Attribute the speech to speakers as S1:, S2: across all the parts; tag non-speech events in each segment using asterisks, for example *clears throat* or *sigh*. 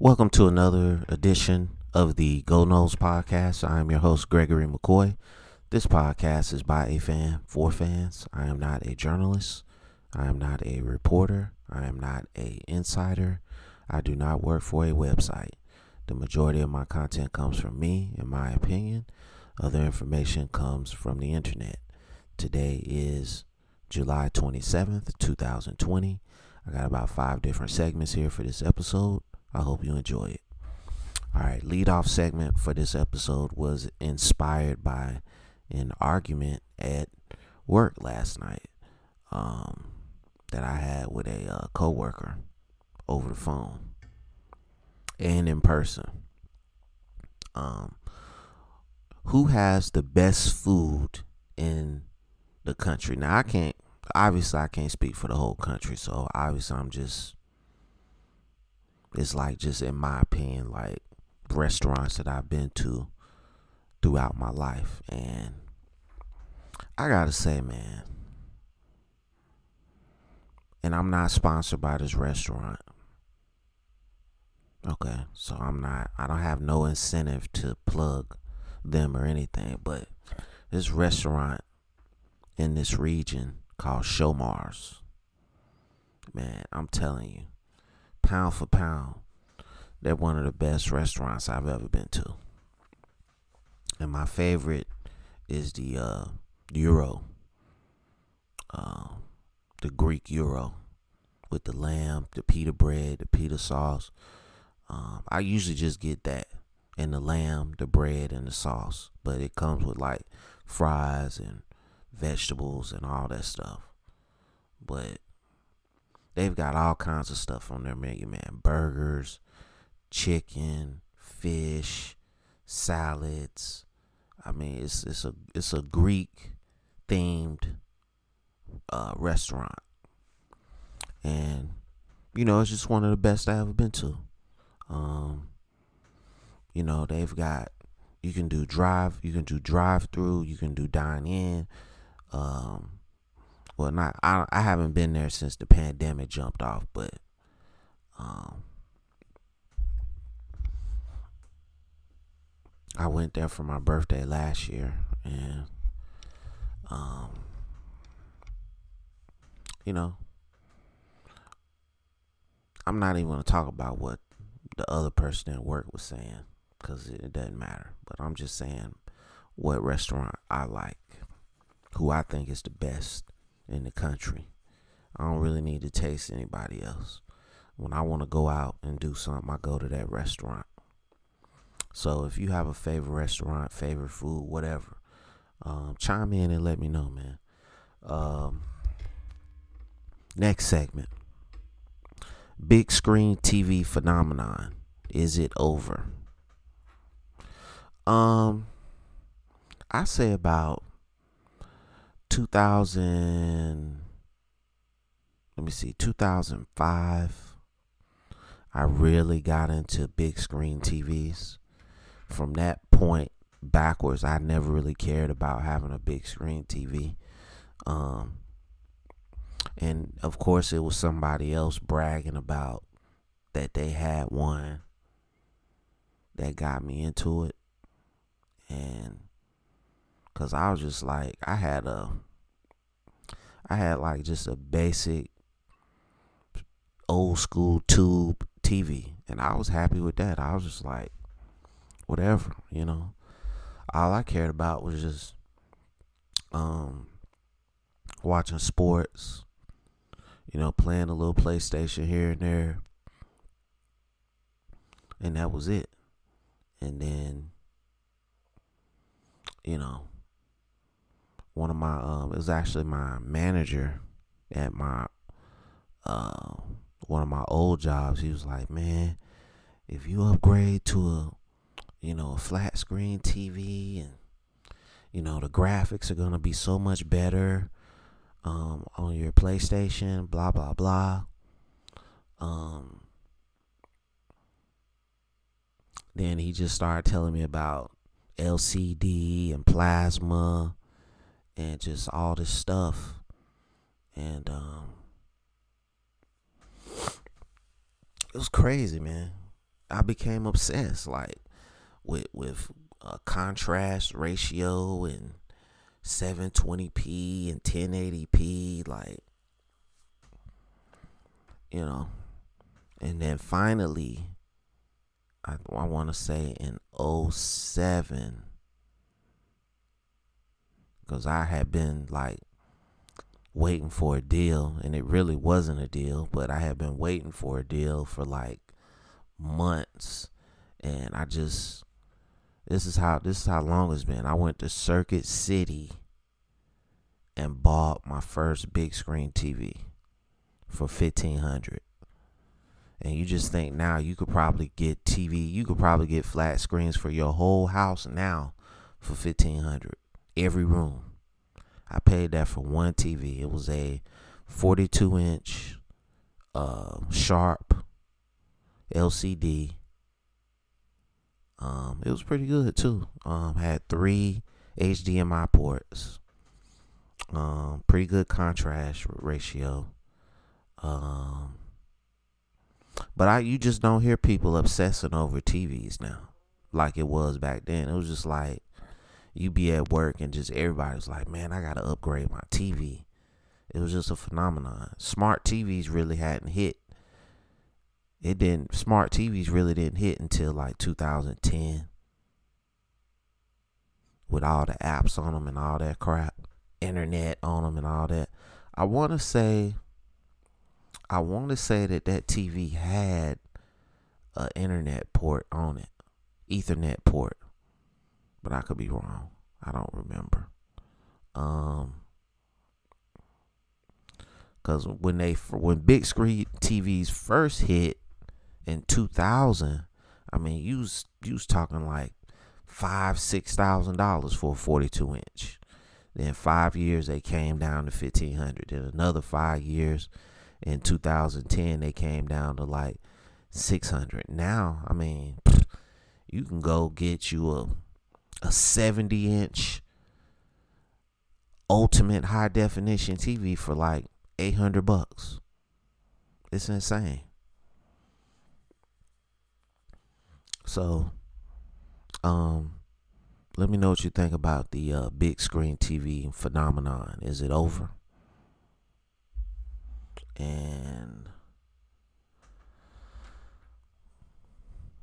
S1: Welcome to another edition of the Go Noles podcast. I am your host, Gregory McCoy. This podcast is by a fan for fans. I am not a journalist. I am not a reporter. I am not a insider. I do not work for a website. The majority of my content comes from me, in my opinion. Other information comes from the internet. Today is July 27th, 2020. I got about five different segments here for this episode. I hope you enjoy it. All right, lead off segment for this episode was inspired by an argument at work last night um, that I had with a uh, coworker over the phone and in person. Um, who has the best food in the country? Now I can't obviously I can't speak for the whole country, so obviously I'm just it's like just in my opinion, like restaurants that I've been to throughout my life. And I gotta say, man, and I'm not sponsored by this restaurant. Okay, so I'm not, I don't have no incentive to plug them or anything, but this restaurant in this region called Showmars, man, I'm telling you, pound for pound, they're one of the best restaurants I've ever been to. And my favorite is the uh, gyro, uh, the Greek gyro, with the lamb, the pita bread, the pita sauce. Um, I usually just get that and the lamb, the bread, and the sauce, but it comes with like fries and vegetables and all that stuff. But they've got all kinds of stuff on their menu, man. Burgers, chicken, fish, salads. I mean, it's it's a it's a Greek themed uh, restaurant, and you know it's just one of the best I ever been to. Um, you know they've got you can do drive you can do drive through you can do dine in. Um, well, not I I haven't been there since the pandemic jumped off, but um, I went there for my birthday last year, and um, you know, I'm not even gonna talk about what the other person at work was saying because it doesn't matter. But I'm just saying what restaurant I like, who I think is the best in the country. I don't really need to taste anybody else. When I want to go out and do something, I go to that restaurant. So if you have a favorite restaurant, favorite food, whatever, um, chime in and let me know, man. Um, next segment Big screen TV phenomenon. Is it over? Um, I say about 2000 let me see 2005 I really got into big screen TVs from that point backwards I never really cared about having a big screen TV um and of course it was somebody else bragging about that they had one that got me into it. And cuz I was just like I had a I had like just a basic old school tube TV and I was happy with that. I was just like whatever, you know. All I cared about was just um watching sports, you know, playing a little PlayStation here and there. And that was it. And then you know, one of my um it was actually my manager at my uh one of my old jobs. He was like man if you upgrade to a you know a flat screen tv and you know the graphics are to be so much better um on your playstation blah blah blah. Um then he just started telling me about lcd and plasma and just all this stuff. And um, it was crazy, man. I became obsessed like with with contrast ratio and 720p and 1080p like you know and then finally I, I want to say in 07 because I had been like waiting for a deal and it really wasn't a deal but I had been waiting for a deal for like months and I just this is how this is how long it's been. I went to Circuit City and bought my first big screen TV for fifteen hundred. And you just think now you could probably get TV, you could probably get flat screens for your whole house now for fifteen hundred every room. I paid that for one TV. It was a forty-two inch, uh, sharp LCD um, it was pretty good too. Um, had three HDMI ports. Um, pretty good contrast ratio. Um, but I, you just don't hear people obsessing over TVs now, like it was back then. It was just like you be at work and just everybody's like, "Man, I gotta upgrade my TV." It was just a phenomenon. Smart TVs really hadn't hit it didn't smart TVs really didn't hit until like 2010 with all the apps on them and all that crap, internet on them and all that. I want to say I want to say that that TV had an internet port on it, Ethernet port, but I could be wrong. I don't remember. Um, because when they when big screen TVs first hit, in 2000, I mean, you was, you was talking like five, six thousand dollars for a 42 inch. Then five years they came down to 1500. Then another five years in 2010 they came down to like 600. Now, I mean, you can go get you a a 70 inch ultimate high definition TV for like 800 bucks. It's insane. So, um, let me know what you think about the uh, big screen TV phenomenon. Is it over? And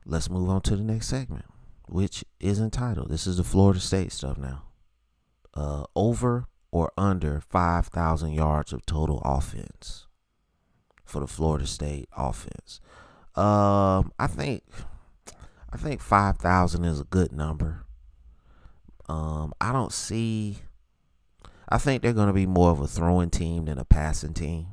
S1: let's move on to the next segment, which is entitled This is the Florida State stuff now. Uh, over or under 5,000 yards of total offense for the Florida State offense. Um, I think I think 5,000 is a good number. Um, I don't see. I think they're going to be more of a throwing team than a passing team.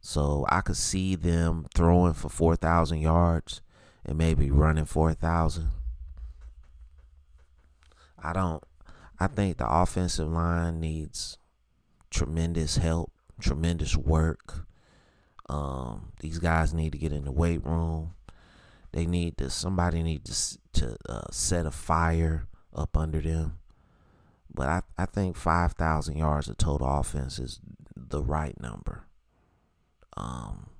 S1: So I could see them throwing for 4,000 yards and maybe running 4,000. I don't. I think the offensive line needs tremendous help, tremendous work. Um, these guys need to get in the weight room. They need to somebody need to to uh, set a fire up under them. But I I think five thousand yards of total offense is the right number. Um,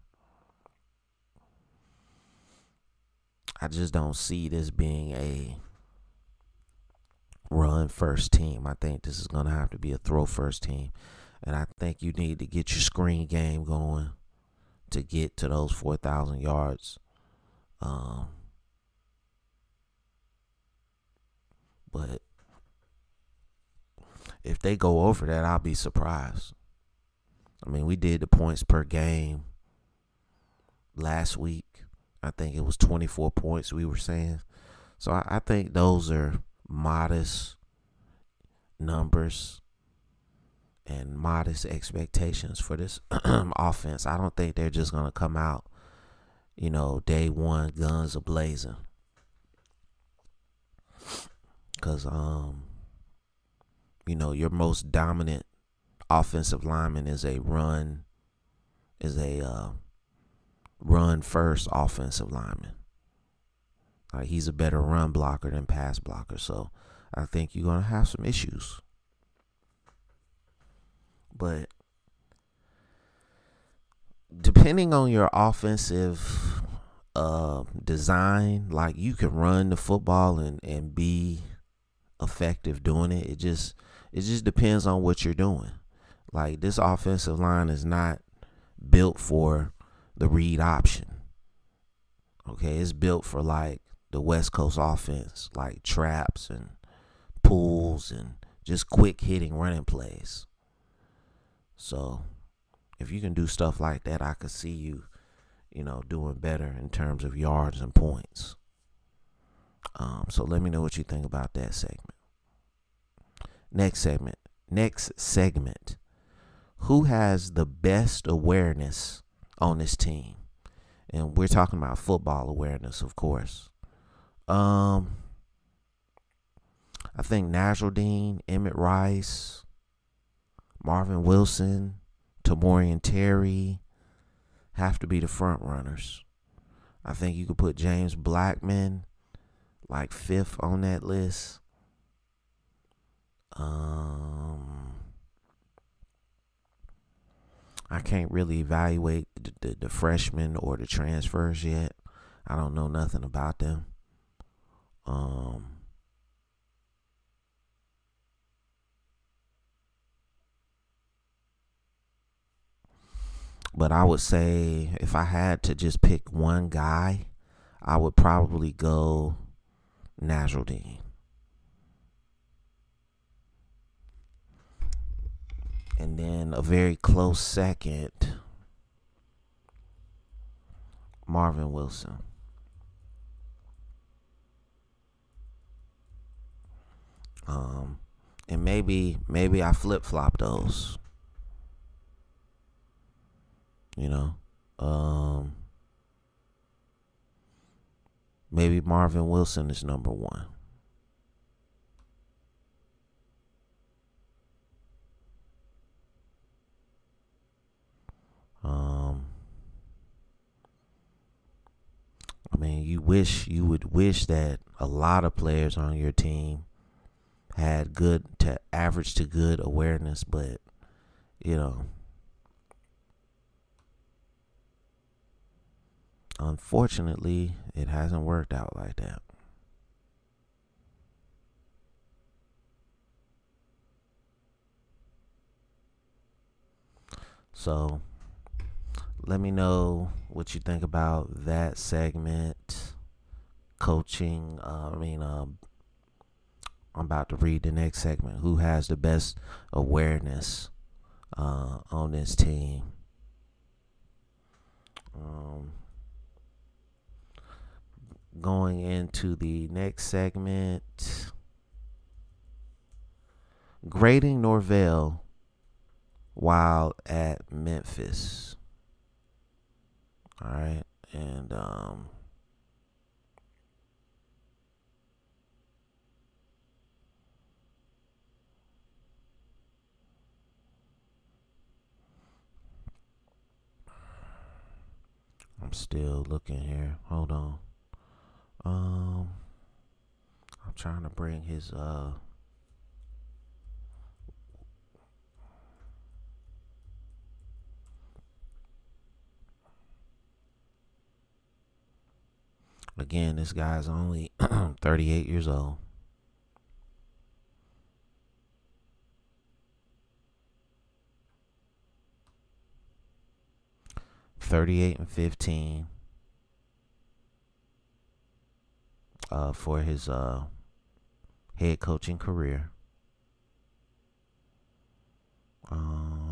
S1: I just don't see this being a run first team. I think this is going to have to be a throw first team. And I think you need to get your screen game going to get to those 4,000 yards. Um, but if they go over that, I'll be surprised. I mean, we did the points per game last week. I think it was 24 points we were saying. So I, I think those are modest numbers and modest expectations for this *clears throat* offense. I don't think they're just going to come out you know, day one, guns are blazing. Cause um, you know, your most dominant offensive lineman is a run, is a uh, run first offensive lineman. Like he's a better run blocker than pass blocker, so I think you're gonna have some issues. But depending on your offensive uh design like you can run the football and and be effective doing it it just it just depends on what you're doing like this offensive line is not built for the read option okay it's built for like the west coast offense like traps and pulls and just quick hitting running plays so if you can do stuff like that i could see you you know, doing better in terms of yards and points. Um, so let me know what you think about that segment. Next segment. Next segment. Who has the best awareness on this team? And we're talking about football awareness, of course. Um, I think Nasirildeen, Emmett Rice, Marvin Wilson, Tamorrion Terry, have to be the front runners. I think you could put James Blackman like fifth on that list. Um, I can't really evaluate the, the, the freshmen or the transfers yet. I don't know nothing about them. Um, But I would say if I had to just pick one guy, I would probably go Nasirildeen. And then a very close second, Marvin Wilson. Um, and maybe maybe I flip flop those you know. Um, maybe Marvin Wilson is number one. Um, I mean, you wish you would wish that a lot of players on your team had good to average to good awareness, but you know, unfortunately, it hasn't worked out like that. So, let me know what you think about that segment. Coaching, uh, I mean, um, I'm about to read the next segment. Who has the best awareness uh, on this team? Um, going into the next segment. Grading Norvell while at Memphis. All right. And, um, I'm still looking here. Hold on. Um, I'm trying to bring his uh. Again, this guy's only *clears throat* 38 years old. Thirty-eight and fifteen. uh, for his uh, head coaching career. Um,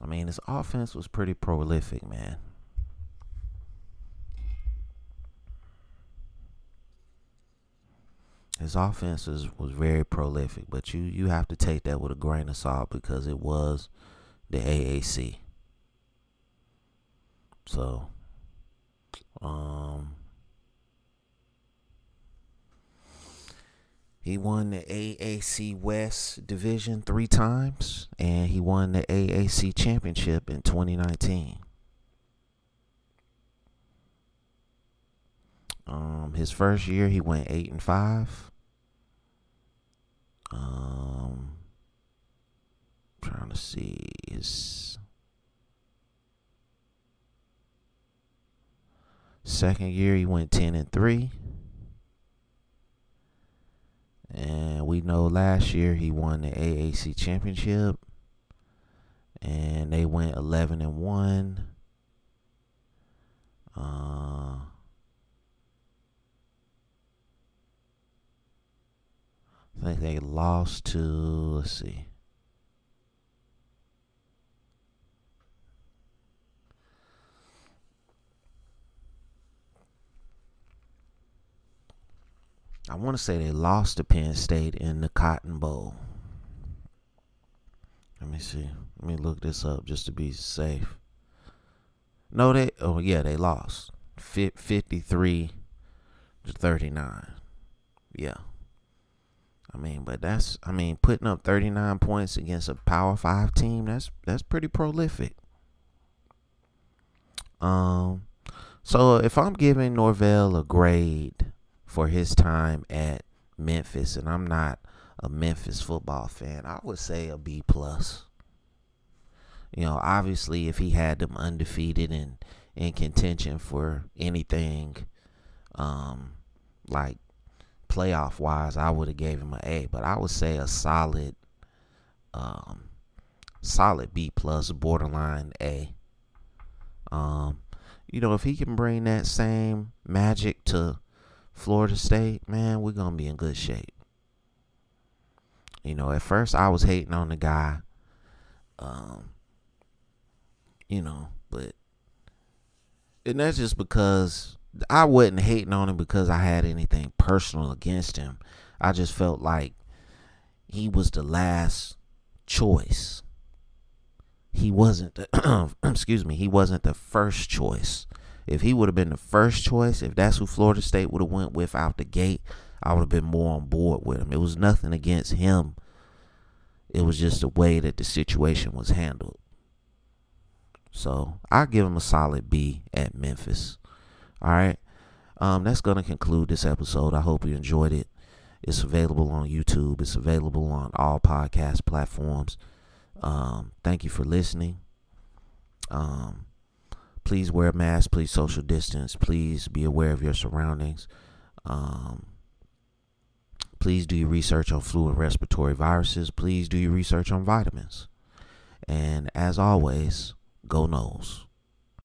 S1: I mean, his offense was pretty prolific, man. His offense was, was very prolific, but you you have to take that with a grain of salt because it was the AAC. So, um, he won the AAC West Division three times, and he won the AAC Championship in 2019. Um, his first year, he went eight and five. Um, trying to see his second year he went 10 and 3 and we know last year he won the AAC championship. And they went 11 and 1 uh, I think they lost to let's see I want to say they lost to Penn State in the Cotton Bowl. Let me see. Let me look this up just to be safe. No, they. Oh yeah, they lost. Fifty-three to thirty-nine. Yeah. I mean, but that's. I mean, putting up thirty-nine points against a Power Five team. That's that's pretty prolific. Um. So if I'm giving Norvell a grade for his time at Memphis, and I'm not a Memphis football fan, I would say a B plus. You know, obviously, if he had them undefeated and in contention for anything, um, like playoff wise, I would have gave him an A. But I would say a solid, um, solid B plus, borderline A. Um, you know, if he can bring that same magic to Florida State, man, we're gonna be in good shape. You know, at first I was hating on the guy, um, you know, but and that's just because I wasn't hating on him because I had anything personal against him. I just felt like he was the last choice. He wasn't the *clears throat* excuse me, he wasn't the first choice. If he would have been the first choice, if that's who Florida State would have went with out the gate, I would have been more on board with him. It was nothing against him. It was just the way that the situation was handled. So I give him a solid B at Memphis. All right. Um, that's gonna conclude this episode. I hope you enjoyed it. It's available on YouTube. It's available on all podcast platforms. Um, thank you for listening. Um, please wear a mask. Please social distance. Please be aware of your surroundings. Um, please do your research on flu and respiratory viruses. Please do your research on vitamins. And as always, go Noles.